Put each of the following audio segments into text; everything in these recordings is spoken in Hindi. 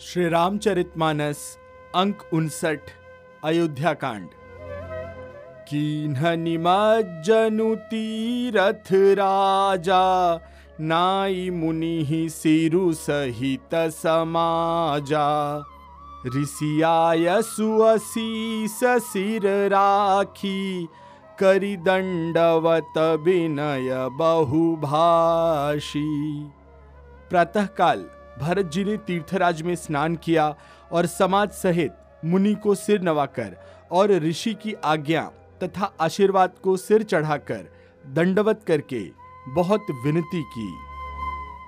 श्री रामचरितमानस अंक उनसठ अयोध्या कांड निमज्जनु तीरथ राजा, नाई मुनि सिरु सहित समाजा। ऋषियाय सुअशीस सिर राखी, करि दंडवत विनय बहुभाषी। प्रातःकाल। भरत जी ने तीर्थराज में स्नान किया और समाज सहित मुनि को सिर नवाकर और ऋषि की आज्ञा तथा आशीर्वाद को सिर चढ़ाकर दंडवत करके बहुत विनती की।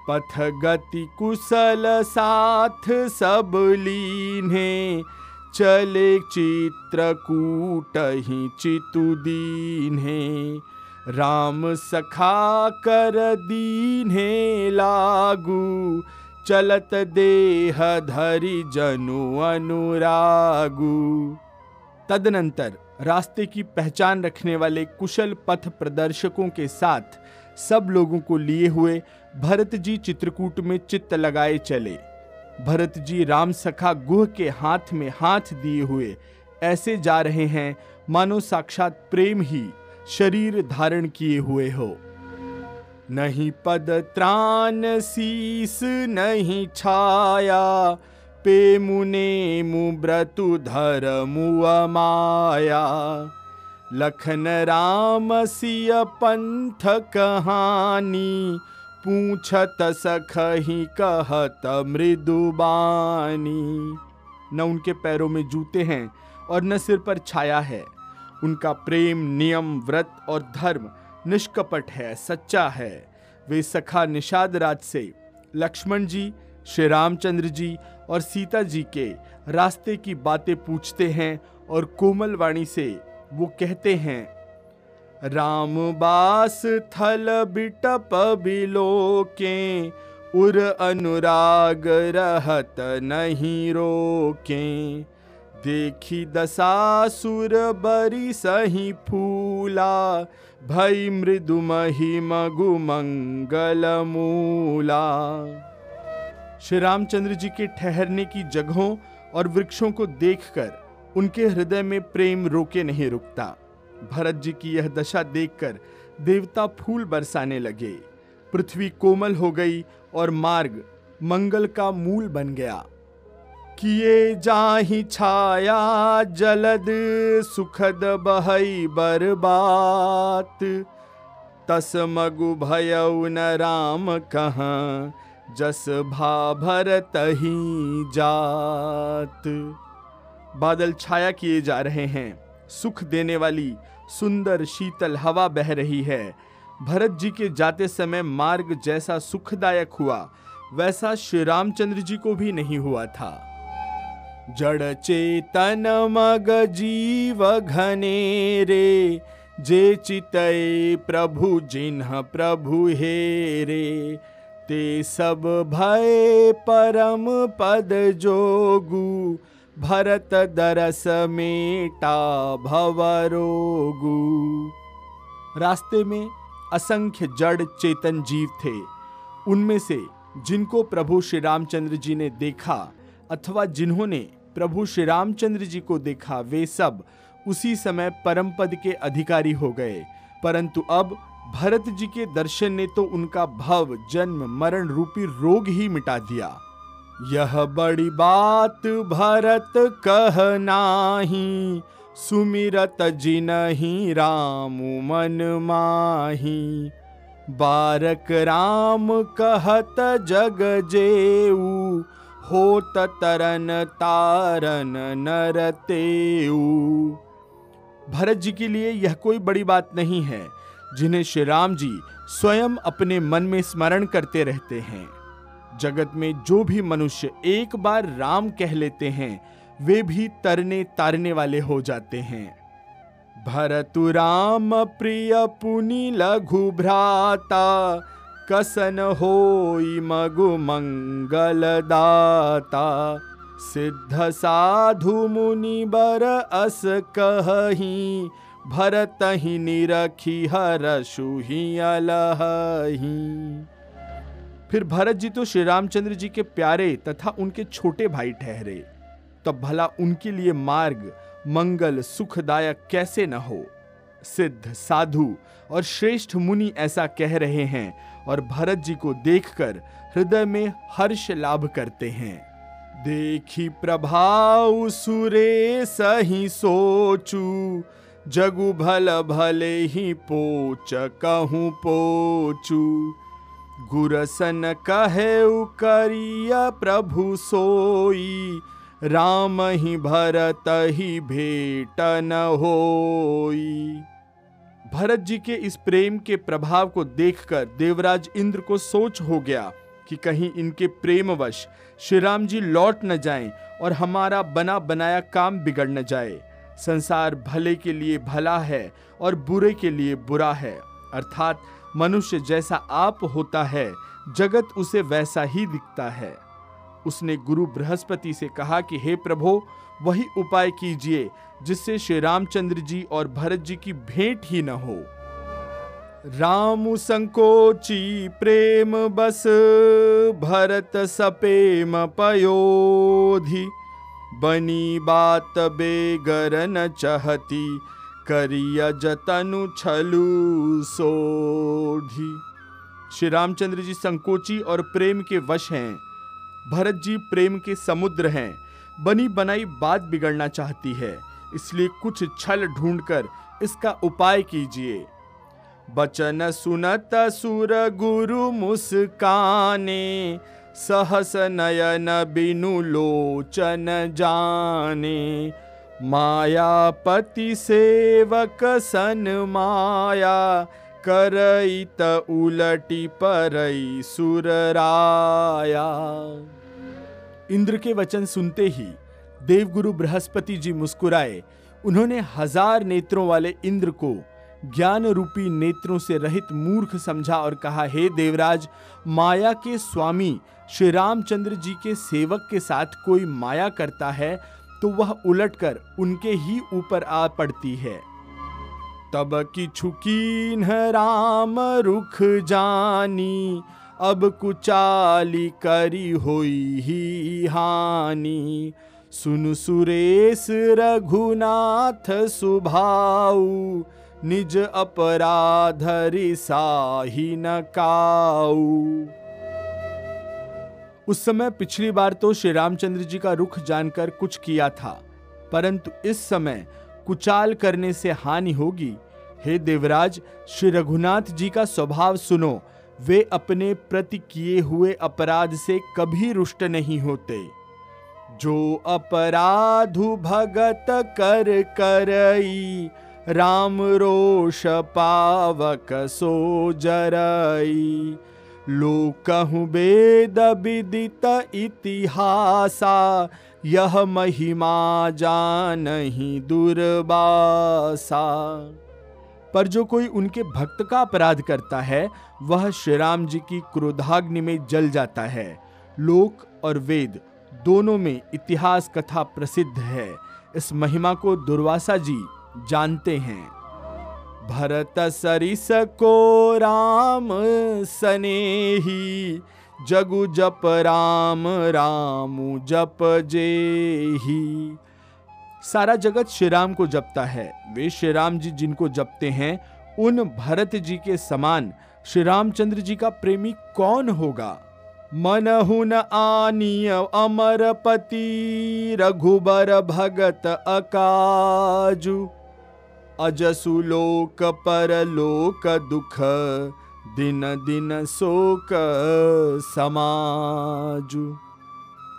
पथ गति कुशल साथ सब लीन्हे, चले चित्रकूट ही चितु दीन्हे राम सखा कर दीन्हे लागू चलत देह धरि जनु अनुरागु। तदनंतर रास्ते की पहचान रखने वाले कुशल पथ प्रदर्शकों के साथ सब लोगों को लिए हुए भरत जी चित्रकूट में चित्त लगाए चले। भरत जी राम सखा गुह के हाथ में हाथ दिए हुए ऐसे जा रहे हैं, मानो साक्षात प्रेम ही शरीर धारण किए हुए हो। नहीं पद त्राण शीस नहीं छाया पे मुने मुब्रतु धर मुआ माया लखन राम सिय पंथ कहानी पूछत सखही कहत मृदु मृदुबानी न उनके पैरों में जूते हैं और न सिर पर छाया है। उनका प्रेम, नियम, व्रत और धर्म निष्कपट है, सच्चा है। वे सखा निषाद राज से, लक्ष्मण जी, श्री रामचंद्र जी और सीता जी के रास्ते की बातें पूछते हैं और कोमल वाणी से वो कहते हैं, राम बास थल बिटप बिलोके, उर अनुराग रहत नहीं रोके। देखी दसासुर बरी सही फूला, भई मृदु मही मगु मंगल मूला। श्री रामचंद्र जी के ठहरने की जगहों और वृक्षों को देखकर उनके हृदय में प्रेम रोके नहीं रुकता। भरत जी की यह दशा देखकर देवता फूल बरसाने लगे। पृथ्वी कोमल हो गई और मार्ग मंगल का मूल बन गया। किए जाहि छाया, जलद सुखद बहई बरबात। तस मगु भयउ न राम कहाँ, जस भा भरत ही जात। बादल छाया किए जा रहे हैं, सुख देने वाली सुंदर शीतल हवा बह रही है। भरत जी के जाते समय मार्ग जैसा सुखदायक हुआ, वैसा श्री रामचंद्र जी को भी नहीं हुआ था। जड़ चेतन मग जीव घने रे, जे चितय प्रभु जिन्ह प्रभु हेरे ते सब भय परम पद जोगु, भरत दरस मेटा भवरोगु रास्ते में असंख्य जड़ चेतन जीव थे। उनमें से जिनको प्रभु श्री रामचंद्र जी ने देखा अथवा जिन्होंने प्रभु श्री रामचंद्र जी को देखा, वे सब उसी समय परम पद के अधिकारी हो गए। परंतु अब भरत जी के दर्शन ने तो उनका भव, जन्म, मरण रूपी रोग ही मिटा दिया। यह बड़ी बात भरत कह नाही, सुमिरत जिनहि राम मन माही। बारक राम कहत जग जेऊ होत तरन तारन नरतेऊ भरत जी के लिए यह कोई बड़ी बात नहीं है, जिन्हें श्री राम जी स्वयं अपने मन में स्मरण करते रहते हैं। जगत में जो भी मनुष्य एक बार राम कह लेते हैं, वे भी तरने तारने वाले हो जाते हैं। भरतु राम प्रिय पुनि लघु भ्राता कसन होई मगु मंगल दाता सिद्ध साधु मुनि बर अस कही भरत ही निरखी हर सुही अलही फिर भरत जी तो श्री रामचंद्र जी के प्यारे तथा उनके छोटे भाई ठहरे। तब भला उनके लिए मार्ग, मंगल सुखदायक कैसे न हो? सिद्ध साधु और श्रेष्ठ मुनि ऐसा कह रहे हैं और भरत जी को देखकर हृदय में हर्ष लाभ करते हैं। देखी प्रभाव सुरे सही सोचू, जगु भल भले ही पोच कहूँ पोचू। गुरसन कहे करिया प्रभु सोई, राम ही भरत ही भेट न होई। भरत जी के इस प्रेम के प्रभाव को देखकर देवराज इंद्र को सोच हो गया कि कहीं इनके प्रेमवश श्री राम जी लौट न जाएँ और हमारा बना बनाया काम बिगड़ न जाए। संसार भले के लिए भला है और बुरे के लिए बुरा है। अर्थात मनुष्य जैसा आप होता है, जगत उसे वैसा ही दिखता है। उसने गुरु बृहस्पति से कहा कि, हे प्रभो, वही उपाय कीजिए जिससे श्री रामचंद्र जी और भरत जी की भेंट ही न हो। राम संकोची प्रेम बस, भरत सपेम पयोधि। बनी बात बेगर न चहती, करिय जतनु छलु सोधी। श्री रामचंद्र जी संकोची और प्रेम के वश हैं। भरत जी प्रेम के समुद्र हैं। बनी बनाई बात बिगड़ना चाहती है। इसलिए कुछ छल ढूंढकर इसका उपाय कीजिए। बचन सुनत सुर गुरु मुस्काने, सहस नयन बिनु लोचन जाने। मायापति सेवक सन माया करई त उलटी परई सुरराया इंद्र के वचन सुनते ही देवगुरु बृहस्पति जी मुस्कुराए। उन्होंने हज़ार नेत्रों वाले इंद्र को ज्ञान रूपी नेत्रों से रहित मूर्ख समझा और कहा, हे देवराज, माया के स्वामी, श्री रामचंद्र जी के सेवक के साथ कोई माया करता है तो वह उलटकर उनके ही ऊपर आ पड़ती है। तब की छुकीन राम रुख जानी, अब कुचाली करी होई ही हानि। सुन सुरेश रघुनाथ सुभाऊ, निज अपराधरि साही न काऊ। उस समय पिछली बार तो श्री रामचंद्र जी का रुख जानकर कुछ किया था, परंतु इस समय कुचाल करने से हानि होगी। हे देवराज, श्री रघुनाथ जी का स्वभाव सुनो, वे अपने प्रति किए हुए अपराध से कभी रुष्ट नहीं होते। जो अपराधु भगत कर करई, राम रोष पावक सो जरई। लोकहु वेद विदित इतिहासा, यह महिमा जानहि दुर्बासा पर जो कोई उनके भक्त का अपराध करता है, वह श्री राम जी की क्रोधाग्नि में जल जाता है। लोक और वेद दोनों में इतिहास कथा प्रसिद्ध है। इस महिमा को दुर्वासा जी जानते हैं। भरत सरिस को राम सनेही, जगु जप राम राम जप जेही। सारा जगत श्री राम को जपता है। वे श्री राम जी जिनको जपते हैं, उन भरत जी के समान श्री रामचंद्र जी का प्रेमी कौन होगा? मन हुन आनीय अमरपति रघुबर भगत अकाजु। अजसु लोक पर लोक दुख, दिन दिन शोक समाजु।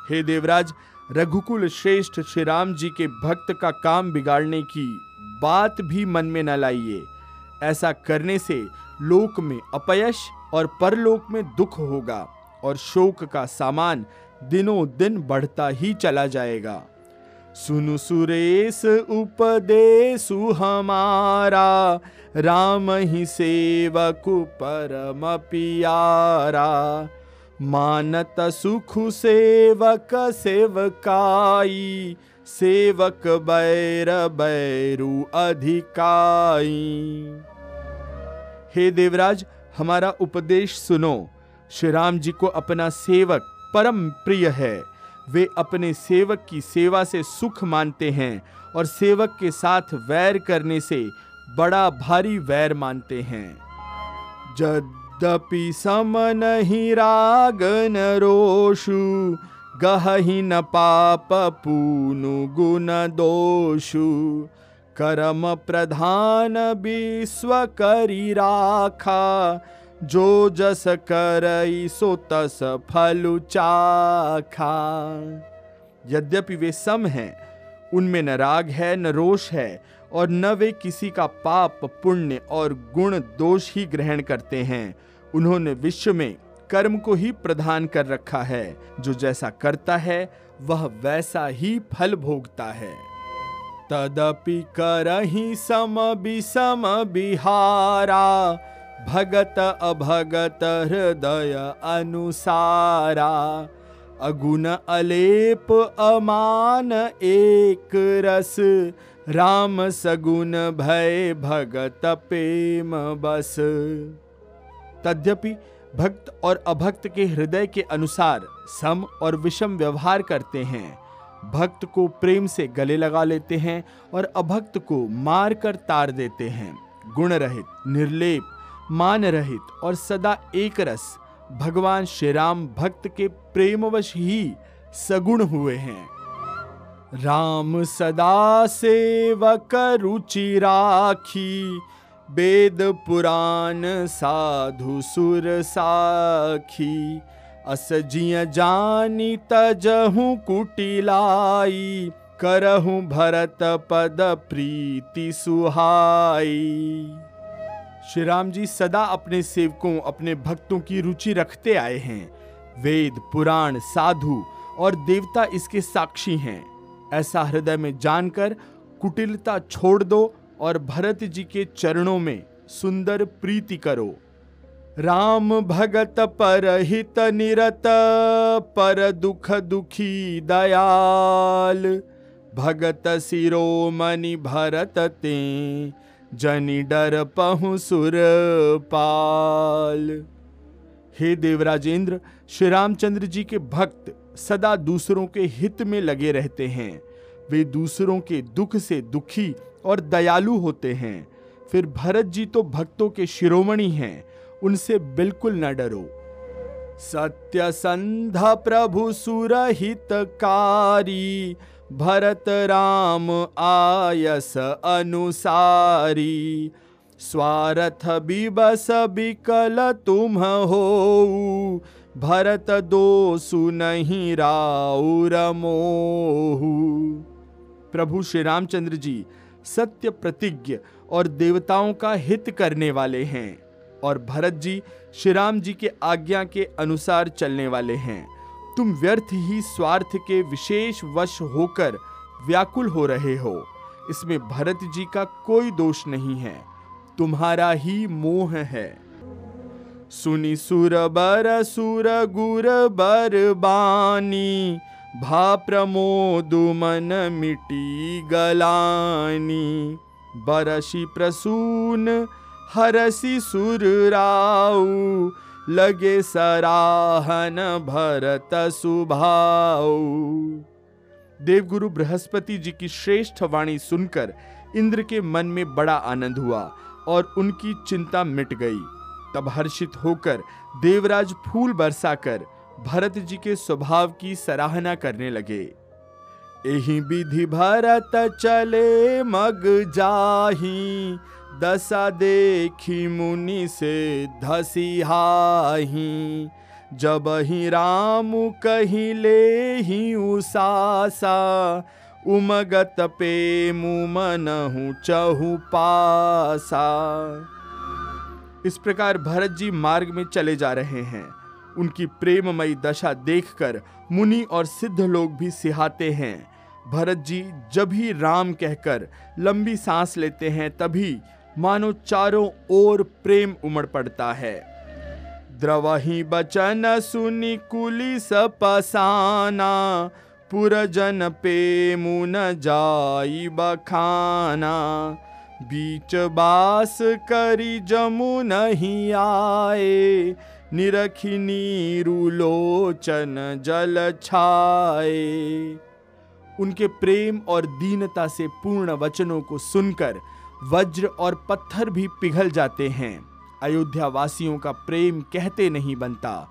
हे देवराज, रघुकुल श्रेष्ठ श्री राम जी के भक्त का काम बिगाड़ने की बात भी मन में न लाइए। ऐसा करने से लोक में अपयश और परलोक में दुख होगा। और शोक का सामान दिनों दिन बढ़ता ही चला जाएगा। सुनु सुरेश, उपदेशु हमारा, राम ही सेवक, परम पियारा। मानत सुख सेवक, सेवकाई, सेवक बैर बैरु अधिकाई। हे देवराज, हमारा उपदेश सुनो। श्री राम जी को अपना सेवक परम प्रिय है। वे अपने सेवक की सेवा से सुख मानते हैं और सेवक के साथ वैर करने से बड़ा भारी वैर मानते हैं। यद्यपि सम नहीं राग न रोषु गहि न पाप पूनु गुण दोषु। कर्म प्रधान विश्व करी राखा जो जस करई, सो तस फलु चाखा। यद्यपि वे सम हैं, उनमें न राग है, न रोष है, और न वे किसी का पाप, पुण्य और गुण दोष ही ग्रहण करते हैं। उन्होंने विश्व में कर्म को ही प्रधान कर रखा है। जो जैसा करता है, वह वैसा ही फल भोगता है। तदपि करही सम विषम बिहारा भगत अभगत हृदय अनुसारा, अगुण अलेप अमान एक रस, राम सगुण भय भगत प्रेम बस। तद्यपि भक्त और अभक्त के हृदय के अनुसार सम और विषम व्यवहार करते हैं। भक्त को प्रेम से गले लगा लेते हैं और अभक्त को मार कर तार देते हैं। गुण रहित निर्लेप मान रहित और सदा एक रस, भगवान श्री राम भक्त के प्रेमवश ही सगुण हुए हैं। राम सदा सेवक रुचि राखी, वेद पुराण साधु सुर साखी। अस जिय जानी तजहू कुटिलाई, करहूं भरत पद प्रीति सुहाई। श्री राम जी सदा अपने सेवकों, अपने भक्तों की रुचि रखते आए हैं। वेद, पुराण, साधु और देवता इसके साक्षी हैं। ऐसा हृदय में जानकर कुटिलता छोड़ दो और भरत जी के चरणों में सुंदर प्रीति करो। राम भगत पर हित निरत, पर दुख दुखी दयाल। भगत सिरोमणि भरत ते जनि डर पहु सुर पाल। हे देवराजेंद्र श्री रामचंद्र जी के भक्त सदा दूसरों के हित में लगे रहते हैं। वे दूसरों के दुख से दुखी और दयालु होते हैं। फिर भरत जी तो भक्तों के शिरोमणि हैं, उनसे बिल्कुल न डरो। सत्य संध प्रभु सुरहितकारी भरत राम आयस अनुसारी। स्वार्थ बिबस बिकल तुम हो भरत दोसु नहीं राउर मोहू प्रभु श्री रामचंद्र जी सत्य प्रतिज्ञ और देवताओं का हित करने वाले हैं और भरत जी श्री राम जी के आज्ञा के अनुसार चलने वाले हैं। तुम व्यर्थ ही स्वार्थ के विशेष वश होकर व्याकुल हो रहे हो। इसमें भरत जी का कोई दोष नहीं है। तुम्हारा ही मोह है। सुनी सुर बर, सुर गुर बर बानी भा प्रमोदु मन मिटी गलानी। बरसी प्रसून, हरसी सुर राऊ लगे सराहन भरत सुभाऊ। देवगुरु बृहस्पति जी की श्रेष्ठ वाणी सुनकर इंद्र के मन में बड़ा आनंद हुआ और उनकी चिंता मिट गई। तब हर्षित होकर देवराज फूल बरसाकर भरत जी के स्वभाव की सराहना करने लगे। यही विधि भरत चले मग जाही दशा देखी मुनि से धसिहाही जब ही राम कही ले ही उसासा, उमगत पे मुमनहु चहु पासा। इस प्रकार भरत जी मार्ग में चले जा रहे हैं। उनकी प्रेममयी दशा देखकर मुनि और सिद्ध लोग भी सिहाते हैं। भरत जी जब ही राम कहकर लंबी सांस लेते हैं, तभी मानो चारों ओर प्रेम उमड़ पड़ता है। द्रवही बचन सुनी कुली सपसाना, पुरजन पे मुन जाई बखाना। बीच बास करी जमु नहीं आए निरखिनी रुलोचन जल छाए। उनके प्रेम और दीनता से पूर्ण वचनों को सुनकर वज्र और पत्थर भी पिघल जाते हैं। अयोध्या वासियों का प्रेम कहते नहीं बनता।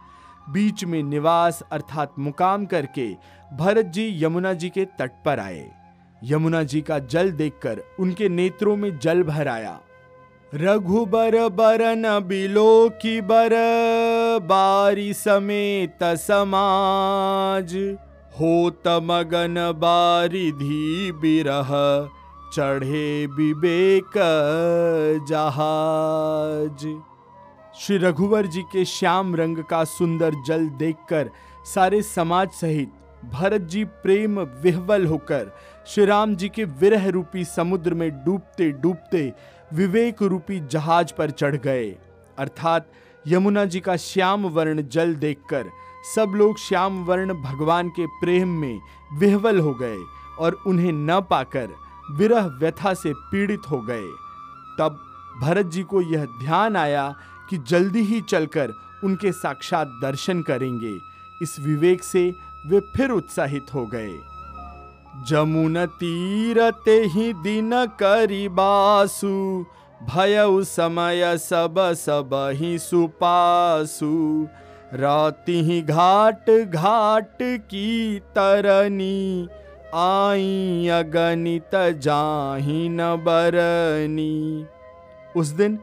बीच में निवास अर्थात मुकाम करके भरत जी यमुना जी के तट पर आए। यमुना जी का जल देखकर उनके नेत्रों में जल भर आया। रघुबर बरन बिलो की बर, बारी समेत समाज। हो होत मगन बारिधि बिरह चढ़े विवेक जहाज़। श्री रघुवर जी के श्याम रंग का सुंदर जल देखकर सारे समाज सहित भरत जी प्रेम विह्वल होकर श्री राम जी के विरह रूपी समुद्र में डूबते डूबते विवेक रूपी जहाज़ पर चढ़ गए। अर्थात यमुना जी का श्याम वर्ण जल देखकर सब लोग श्याम वर्ण भगवान के प्रेम में विह्वल हो गए और उन्हें न पाकर विरह व्यथा से पीड़ित हो गए। तब भरत जी को यह ध्यान आया कि जल्दी ही चलकर उनके साक्षात दर्शन करेंगे। इस विवेक से वे फिर उत्साहित हो गए। जमुन तीरते ही दिन करी बासु भय समय सब सब ही सुपासु। राति ही घाट घाट की तरनी आई अगणित जाही न बरनी। उस दिन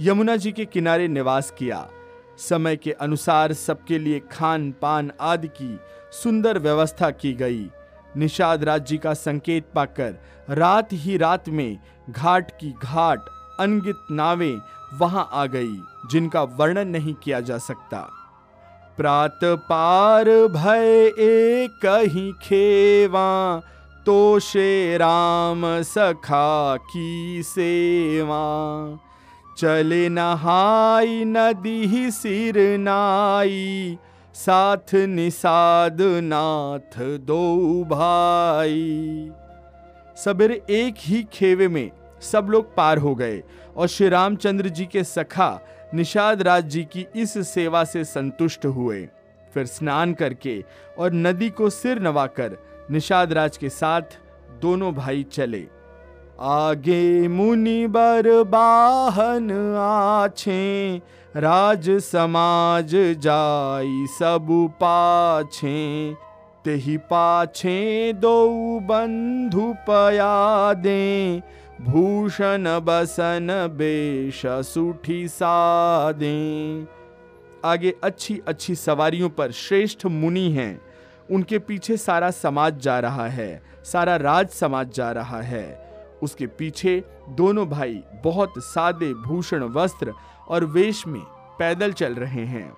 यमुना जी के किनारे निवास किया। समय के अनुसार सबके लिए खान पान आदि की सुंदर व्यवस्था की गई। निषाद राज्य का संकेत पाकर रात ही रात में घाट की घाट अनगित नावें वहाँ आ गई, जिनका वर्णन नहीं किया जा सकता। प्रात पार भय एक ही खेवा तो शे राम सखा की सेवा। चले नहाई नदी सिर नाई, साथ निषाद नाथ दो भाई। सवेरे एक ही खेवे में सब लोग पार हो गए, और श्री रामचंद्र जी के सखा निषाद राज जी की इस सेवा से संतुष्ट हुए। फिर स्नान करके और नदी को सिर नवाकर निषाद राज के साथ दोनों भाई चले। आगे मुनि बर बाहन आछे, राज समाज जाई सब पाछे। तेहि पाछे दो बंधु पया दे भूषण बसन बेश सुठी सादे। आगे अच्छी अच्छी सवारियों पर श्रेष्ठ मुनि हैं। उनके पीछे सारा समाज जा रहा है, सारा राज समाज जा रहा है। उसके पीछे दोनों भाई बहुत सादे भूषण वस्त्र और वेश में पैदल चल रहे हैं।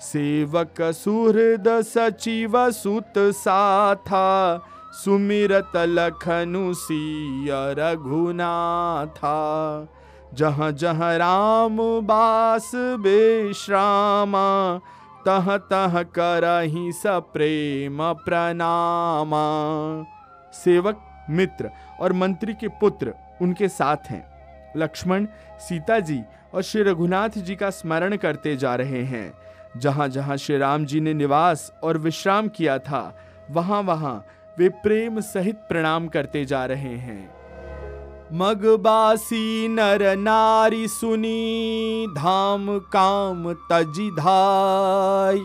सेवक सुहृद सचिव सुत साथा सुमिरत लखनु सिय रघुनाथा। जहाँ जहाँ राम बास बेश्रामा, तह तह करही स प्रेम प्रणामा। सेवक, मित्र और मंत्री के पुत्र उनके साथ हैं। लक्ष्मण सीता जी और श्री रघुनाथ जी का स्मरण करते जा रहे हैं। जहाँ जहाँ श्री राम जी ने निवास और विश्राम किया था, वहाँ वहाँ वे प्रेम सहित प्रणाम करते जा रहे हैं। मगबासी नर नारी सुनी, धाम काम तजी धाई।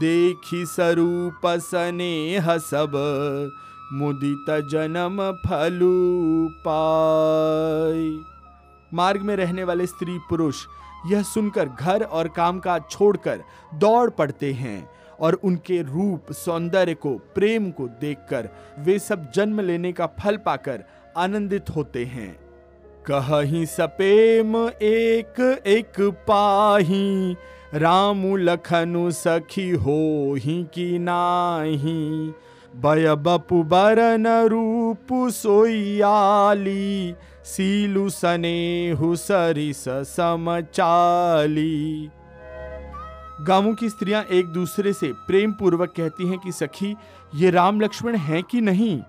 देखी स्वरूप स्नेह सब, मुदित जन्म फलू पाई। मार्ग में रहने वाले स्त्री पुरुष, यह सुनकर घर और काम का छोड़कर दौड़ पड़ते हैं। और उनके रूप, सौंदर्य को, प्रेम को देखकर वे सब जन्म लेने का फल पाकर आनंदित होते हैं। कहीं सपेम एक एक पाही, रामु लखनु सखी हो ही की नाही। बय बपु बरन रूप सोयाली सीलु सनेहु सरिस समचाली गाँवों की स्त्रियाँ एक दूसरे से प्रेम पूर्वक कहती हैं कि, सखी, ये राम लक्ष्मण हैं कि नहीं?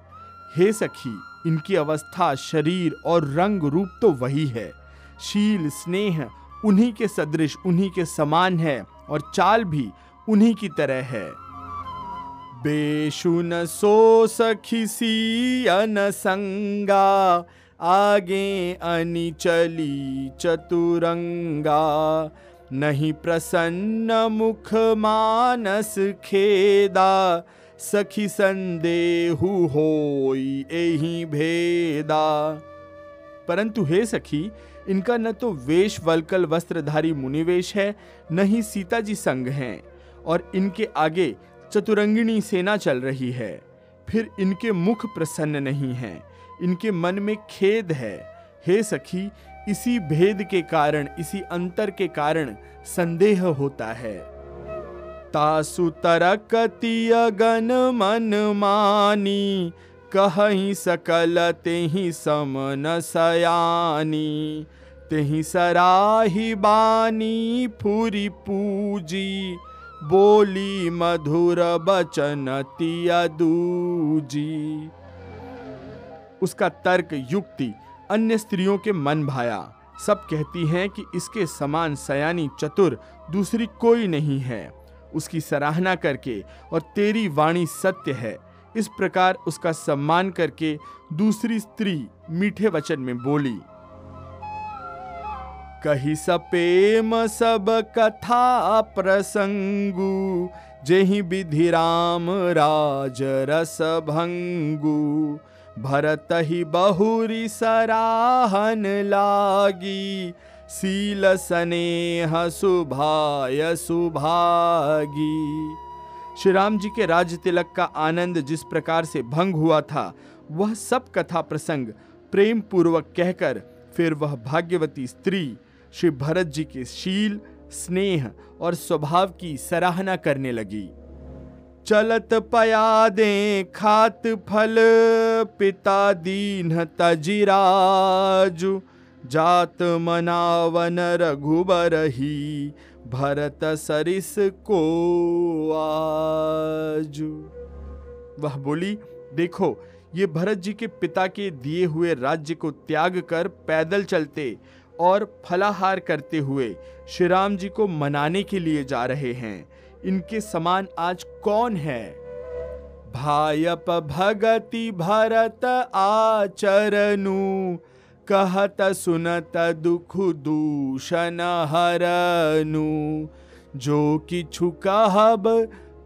हे सखी, इनकी अवस्था, शरीर और रंग रूप तो वही है। शील, स्नेह, उन्हीं के सदृश, उन्हीं के समान है और चाल भी उन्हीं की तरह है। बेशुन सो सखी, सियन संगा, आगे अनि चली चतुरंगा। नहीं प्रसन्न मुख मानस खेदा, सखी संदेहु होई भेदा। परंतु हे सखी, इनका न तो वेश वलकल वस्त्रधारी मुनिवेश है, न ही सीता जी संग हैं, और इनके आगे चतुरंगिणी सेना चल रही है। फिर इनके मुख प्रसन्न नहीं हैं, इनके मन में खेद है। हे सखी इसी भेद के कारण, इसी अंतर के कारण संदेह होता है। तासु तरकति अगन मन मानी, कहीं सकल तेहि समन सयानी। तेहि सराही बानी फूरी पूजी, बोली मधुर बचन तिया दूजी। उसका तर्क युक्ति अन्य स्त्रियों के मन भाया। सब कहती हैं कि इसके समान सयानी चतुर दूसरी कोई नहीं है। उसकी सराहना करके और तेरी वाणी सत्य है। इस प्रकार उसका सम्मान करके दूसरी स्त्री मीठे वचन में बोली, कही सपेम सब कथा प्रसंगु, जेहि विधि राम राज रस भंगु। भरत ही बहुरी सराहन लागी। सील स्नेह सुभाय सुभागी। श्री राम जी के राज तिलक का आनंद जिस प्रकार से भंग हुआ था, वह सब कथा प्रसंग प्रेम पूर्वक कहकर फिर वह भाग्यवती स्त्री, श्री भरत जी के शील, स्नेह और स्वभाव की सराहना करने लगी। चलत पया दे खात फल। पिता दीन तजिराजु, जात मनावन रघुबर ही भरत सरिस को आजु। वह, बोली, देखो, ये भरत जी के पिता के दिए हुए राज्य को त्याग कर पैदल चलते और फलाहार करते हुए श्री राम जी को मनाने के लिए जा रहे हैं। इनके समान आज कौन है? भायप भगति भरत आचरनु, कहत सुनत दुख दूषण हरनु। जो किछु कहब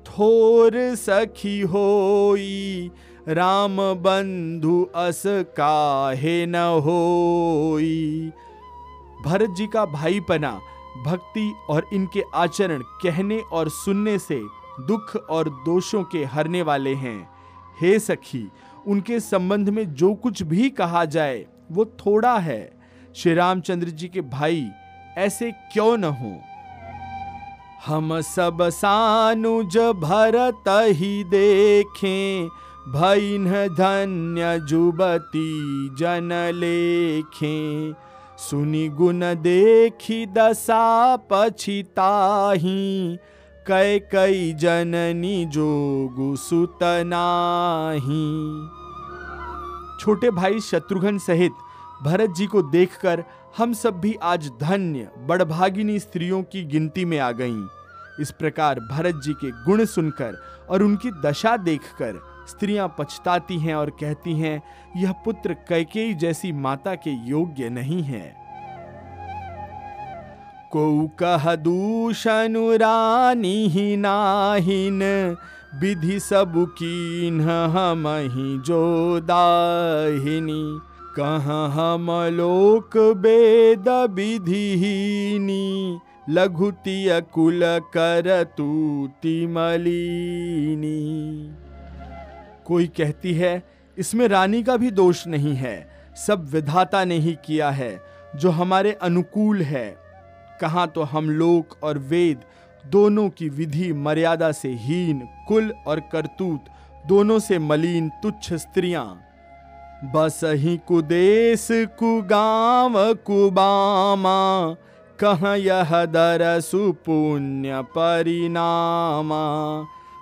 थोर सखी होई, राम बंधु अस काहे न होई। भरत जी का भाईपना, भक्ति और इनके आचरण कहने और सुनने से दुख और दोषों के हरने वाले हैं। हे सखी, उनके संबंध में जो कुछ भी कहा जाए, वो थोड़ा है। श्री रामचंद्र जी के भाई, ऐसे क्यों न हो? हम सब सानुज भरत ही देखें भैन धन्य जुबती जन लेखें। सुनि गुण देखी दशा पछिताही कै कई जननी जोगु सुतनाही छोटे भाई शत्रुघ्न सहित भरत जी को देखकर हम सब भी आज धन्य बड़भागिनी स्त्रियों की गिनती में आ गईं। इस प्रकार भरत जी के गुण सुनकर और उनकी दशा देखकर स्त्रियाँ पछताती हैं और कहती हैं, यह पुत्र कैकेयी जैसी माता के योग्य नहीं है को कह दूषणु रानी ही नाहिन, विधि सब कीन हम ही जो दाहिनी। कह हम लोक वेद विधिहीनी लघुतिय कुल कर तू तिमलिनी। कोई कहती है, इसमें रानी का भी दोष नहीं है, सब विधाता ने ही किया है, जो हमारे अनुकूल है। कहाँ तो हम लोक और वेद दोनों की विधि मर्यादा से हीन, कुल और करतूत, दोनों से मलिन, तुच्छ स्त्रियाँ। बस ही कुदेश कुगाव कुबामा कह यह दर सुपुण्य परिणामा।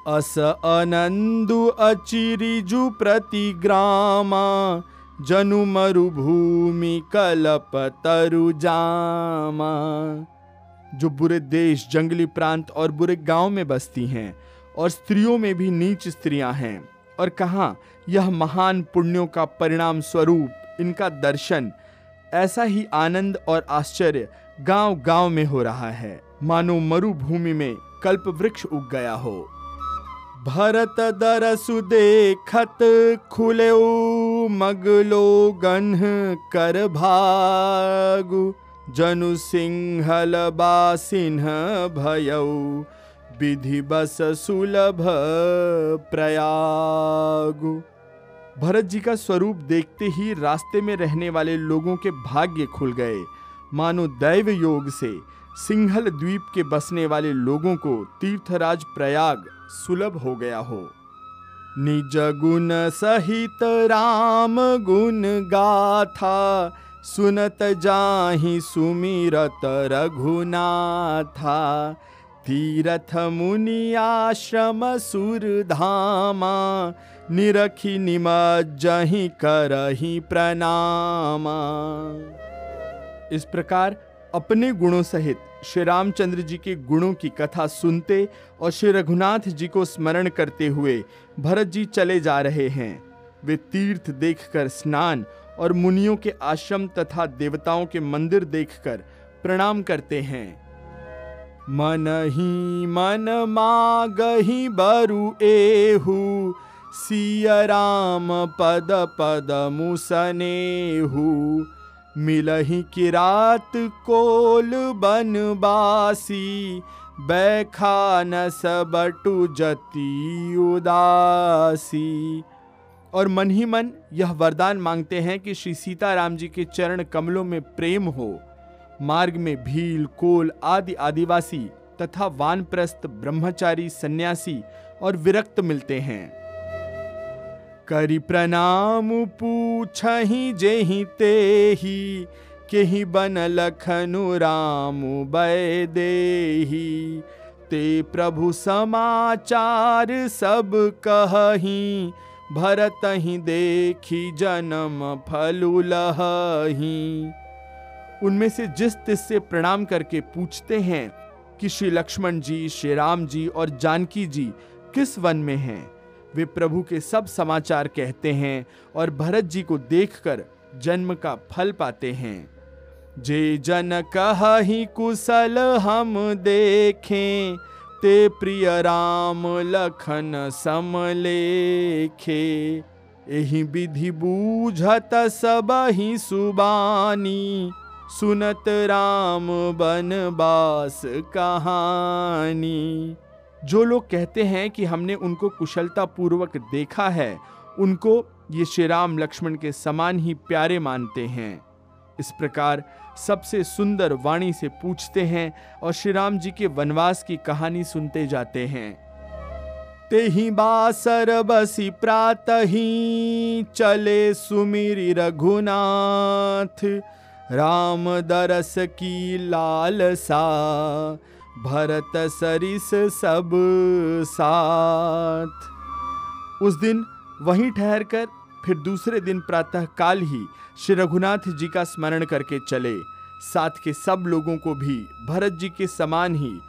अस अनंदु अचिरिजु प्रतिग्रामा जनु मरुभूमि कलप तरु जामा, जो बुरे देश, जंगली प्रांत और बुरे गाँव में बसती हैं और स्त्रियों में भी नीच स्त्रियाँ हैं। और कहा यह महान पुण्यों का परिणाम स्वरूप, इनका दर्शन, ऐसा ही आनंद और आश्चर्य गाँव गाँव में हो रहा है। मानो मरुभूमि में कल्प वृक्ष उग गया हो। भरत दरसु देखत खुले मगलो गन्ह कर भागु। जनु सिंहल बासिन्ह भयऊ। विधि बस सुलभ प्रयागु। भरत जी का स्वरूप देखते ही रास्ते में रहने वाले लोगों के भाग्य खुल गए। मानो दैव योग से सिंहल द्वीप के बसने वाले लोगों को तीर्थराज प्रयाग सुलभ हो गया हो। निज गुण सहित राम गुण गाथा, सुनत जाहि सुमिरत रघुनाथा। तीरथ मुनि आश्रम सुर धामा, निरखी निमज्जहि करही प्रणामा। इस प्रकार अपने गुणों सहित श्री रामचंद्र जी के गुणों की कथा सुनते और श्री रघुनाथ जी को स्मरण करते हुए भरत जी चले जा रहे हैं। वे तीर्थ देखकर स्नान और मुनियों के आश्रम तथा देवताओं के मंदिर देखकर प्रणाम करते हैं। मन ही मन मागही बरु एहू, सिया राम पद पद मुसनेहू। मिलही किरात कोल बनबासी बैखान सबटु जति उदासी। और मन ही मन यह वरदान मांगते हैं कि श्री सीताराम जी के चरण कमलों में प्रेम हो, मार्ग में भील, कोल आदि आदिवासी तथा वानप्रस्थ ब्रह्मचारी सन्यासी और विरक्त मिलते हैं। करी प्रणाम पूछही जेहि तेहि, केहि बन लखनु राम देही। ते प्रभु समाचार सब कही भरत ही देखी जन्म फलु लही उनमें से जिस तिस से प्रणाम करके पूछते हैं कि श्री लक्ष्मण जी, श्री राम जी और जानकी जी किस वन में हैं? वे प्रभु के सब समाचार कहते हैं और भरत जी को देखकर जन्म का फल पाते हैं। जे जन कह ही कुशल हम देखें, ते प्रिय राम लखन समलेखे एही विधि बूझत सब ही सुबानी, सुनत राम बनबास कहानी। जो लोग कहते हैं कि हमने उनको कुशलता पूर्वक देखा है, उनको ये श्री राम लक्ष्मण के समान ही प्यारे मानते हैं। इस प्रकार सबसे सुंदर वाणी से पूछते हैं और श्री राम जी के वनवास की कहानी सुनते जाते हैं। ते ही बासर बसी प्रात ही चले सुमिरी रघुनाथ, राम दरस की लालसा भरत सरिस सब साथ। उस दिन वहीं ठहरकर, फिर दूसरे दिन प्रातः काल ही श्री रघुनाथ जी का स्मरण करके चले। साथ के सब लोगों को भी भरत जी के समान ही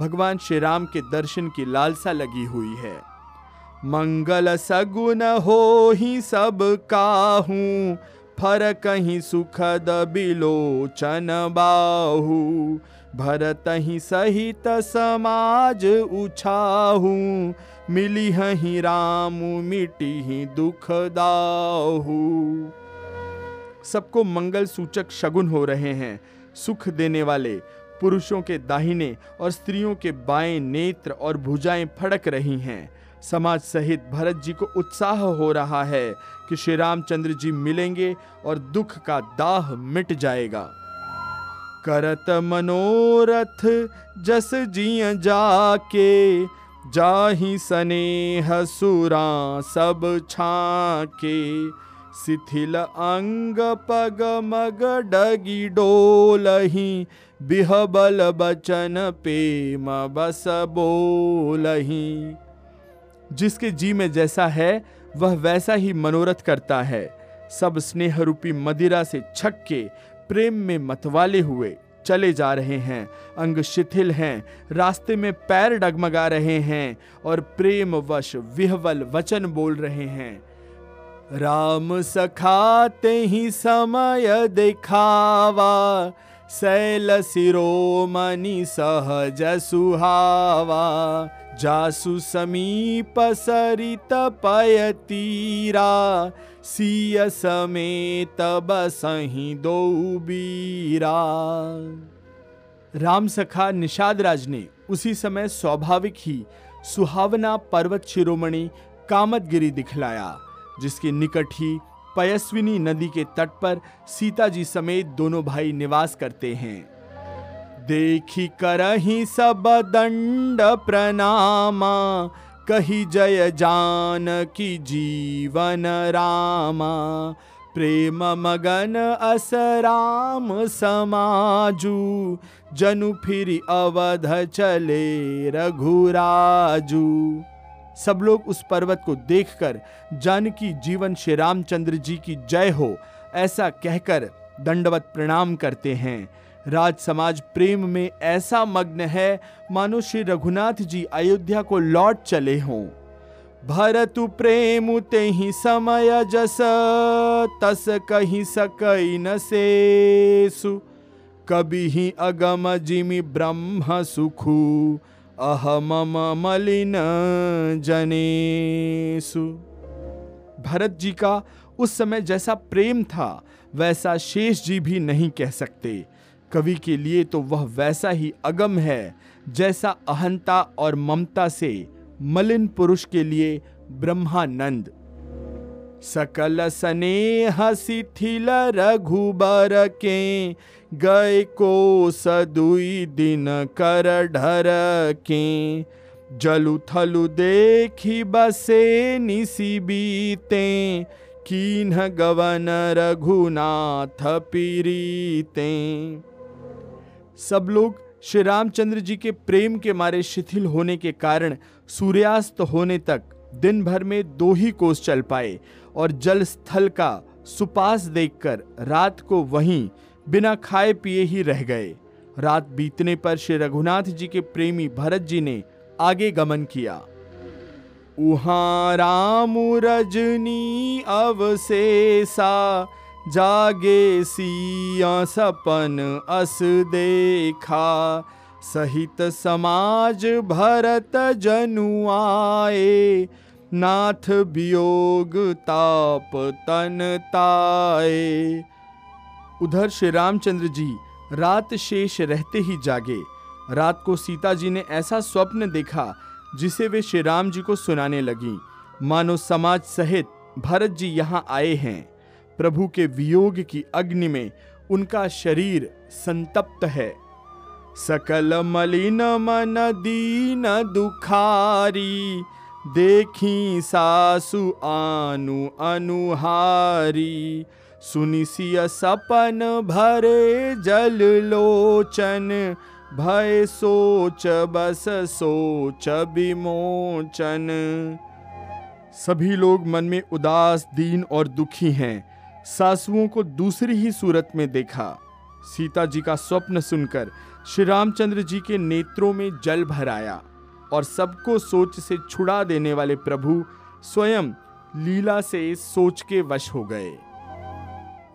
भगवान श्री राम के दर्शन की लालसा लगी हुई है। मंगल सगुन हो ही सब काहू फरक ही सुखद बिलोचन बाहू। भरत ही सहित समाज उछाहू। मिली ही राम, मिटी ही दुख दाहू। सबको मंगल सूचक शगुन हो रहे हैं, सुख देने वाले, पुरुषों के दाहिने और स्त्रियों के बाएँ नेत्र और भुजाएँ फड़क रही हैं। समाज सहित भरत जी को उत्साह हो रहा है कि श्री रामचंद्र जी मिलेंगे और दुख का दाह मिट जाएगा। करत मनोरथ, जस जिय जाके, जाही स्नेह सुरा सब छाके। शिथिल अंग पग मग डगी डोलही, बिहबल बचन पेम बस बोलही। जिसके जी में जैसा है, वह वैसा ही मनोरथ करता है। सब स्नेह रूपी मदिरा से छक के प्रेम में मतवाले हुए चले जा रहे हैं। अंग शिथिल हैं, रास्ते में पैर डगमगा रहे हैं और प्रेम वश विहवल वचन बोल रहे हैं। राम सखाते ही समय दिखावा शैल सिरोमणि सहज सुहावा, जासु समीप सरित पय तीरा, सिय समेत बसही दो बीरा। राम सखा निषाद राज ने उसी समय स्वाभाविक ही सुहावना पर्वत शिरोमणि कामतगिरी दिखलाया, जिसके निकट ही पयस्विनी नदी के तट पर सीता जी समेत दोनों भाई निवास करते हैं। देखी करही सब दंड प्रणामा, कही जय जान की जीवन रामा। प्रेम मगन अस राम समाजू, जनु फिर अवध चले रघुराजू। सब लोग उस पर्वत को देखकर जानकी जीवन श्री रामचंद्र जी की जय हो, ऐसा कहकर दंडवत प्रणाम करते हैं। राज समाज प्रेम में ऐसा मग्न है, मानो श्री रघुनाथ जी अयोध्या को लौट चले हों। भरतु प्रेम ते ही समय जस, तस कही सकई न कभी ही अगम जिमि ब्रह्म सुखु अहम मलिन जनेसु भरत जी का उस समय जैसा प्रेम था, वैसा शेष जी भी नहीं कह सकते। कवि के लिए तो वह वैसा ही अगम है, जैसा अहंता और ममता से मलिन पुरुष के लिए ब्रह्मानंद। सकल स्नेह शिथिल रघुबर के गए को सदुई दिन कर ढर के जलु थलु देखी बसे निसी बीते, कीन्ह गवन रघुनाथ पीरीते। सब लोग श्री रामचंद्र जी के प्रेम के मारे शिथिल होने के कारण सूर्यास्त होने तक दिन भर में दो ही कोस चल पाए। और जल स्थल का सुपास देखकर रात को वहीं बिना खाए पिए ही रह गए। रात बीतने पर श्री रघुनाथ जी के प्रेमी भरत जी ने आगे गमन किया। उहाँ राम रजनी अवशेषा, जागे सिया सपन अस देखा। सहित समाज भरत जनुआए नाथ वियोग ताप तन ताए। उधर श्री रामचंद्र जी रात शेष रहते ही जागे। रात को सीता जी ने ऐसा स्वप्न देखा, जिसे वे श्री राम जी को सुनाने लगी। मानो समाज सहित भरत जी यहाँ आए हैं। प्रभु के वियोग की अग्नि में उनका शरीर संतप्त है। सकल मलिन मन दीन दुखारी देखी सासु आनु अनुहारी सुनिसिय सपन भरे जल लोचन। भय सोच, बस सोच, विमोचन। सभी लोग मन में उदास, दीन और दुखी हैं। सासुओं को दूसरी ही सूरत में देखा। सीता जी का स्वप्न सुनकर श्री रामचंद्र जी के नेत्रों में जल भर आया और सबको सोच से छुड़ा देने वाले प्रभु स्वयं लीला से सोच के वश हो गए।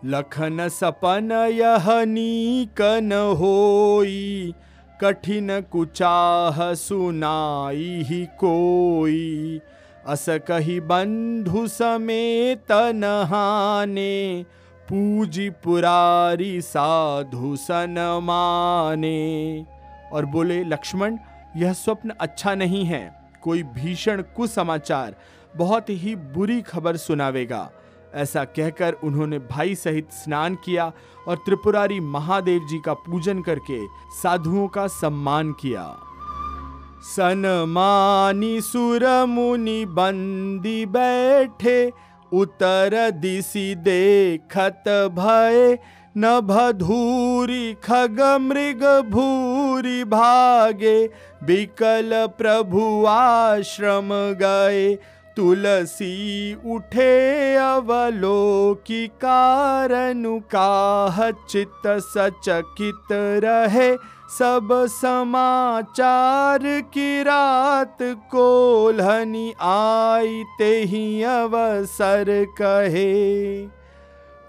लखन सपन यह नीक न होई, कठिन कुचाह सुनाई ही कोई। अस कही बंधु समेत नहाने, पूजी पुरारी साधु सन माने। और बोले, लक्ष्मण यह स्वप्न अच्छा नहीं है। कोई भीषण कुसमाचार बहुत ही बुरी खबर सुनावेगा। ऐसा कहकर उन्होंने भाई सहित स्नान किया और त्रिपुरारी महादेव जी का पूजन करके साधुओं का सम्मान किया। सनमानी सुर मुनि बंदी बैठे उतर दिशि देखत भय न भधूरी खग मृग भूरी भागे बिकल प्रभु आश्रम गए। तुलसी उठे अवलोकी कारण काह चित सचकित रहे। सब समाचार की रात कोल्हनी आई ते ही अवसर कहे।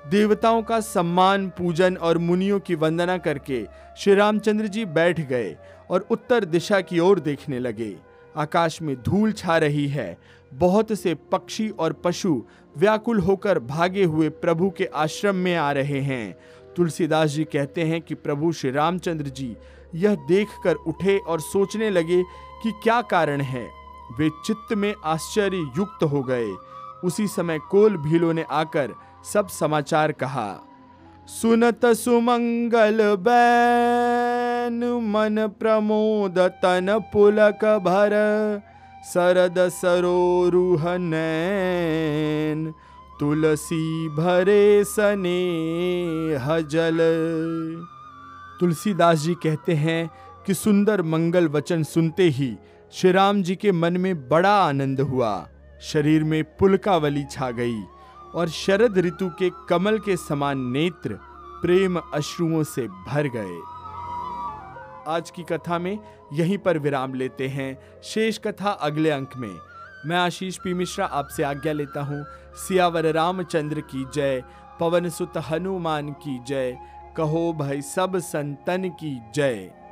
देवताओं का सम्मान, पूजन और मुनियों की वंदना करके श्री रामचंद्र जी बैठ गए और उत्तर दिशा की ओर देखने लगे। आकाश में धूल छा रही है। बहुत से पक्षी और पशु व्याकुल होकर भागे हुए प्रभु के आश्रम में आ रहे हैं। तुलसीदास जी कहते हैं कि प्रभु श्री रामचंद्र जी यह देखकर उठे और सोचने लगे कि क्या कारण है। वे चित्त में आश्चर्य युक्त हो गए। उसी समय कोल भीलों ने आकर सब समाचार कहा। सुनत सुमंगल बैन, मन प्रमोद तन पुलक भर, सरद सरोरुह नैन तुलसी भरे सने हजल तुलसीदास जी कहते हैं कि सुंदर मंगल वचन सुनते ही श्री राम जी के मन में बड़ा आनंद हुआ। शरीर में पुलकावली छा गई। और शरद ऋतु के कमल के समान नेत्र प्रेम अश्रुओं से भर गए। आज की कथा में यहीं पर विराम लेते हैं। शेष कथा अगले अंक में। मैं आशीष पी मिश्रा आपसे आज्ञा लेता हूँ। सियावर रामचंद्र की जय। पवन सुत हनुमान की जय। कहो भाई सब संतन की जय।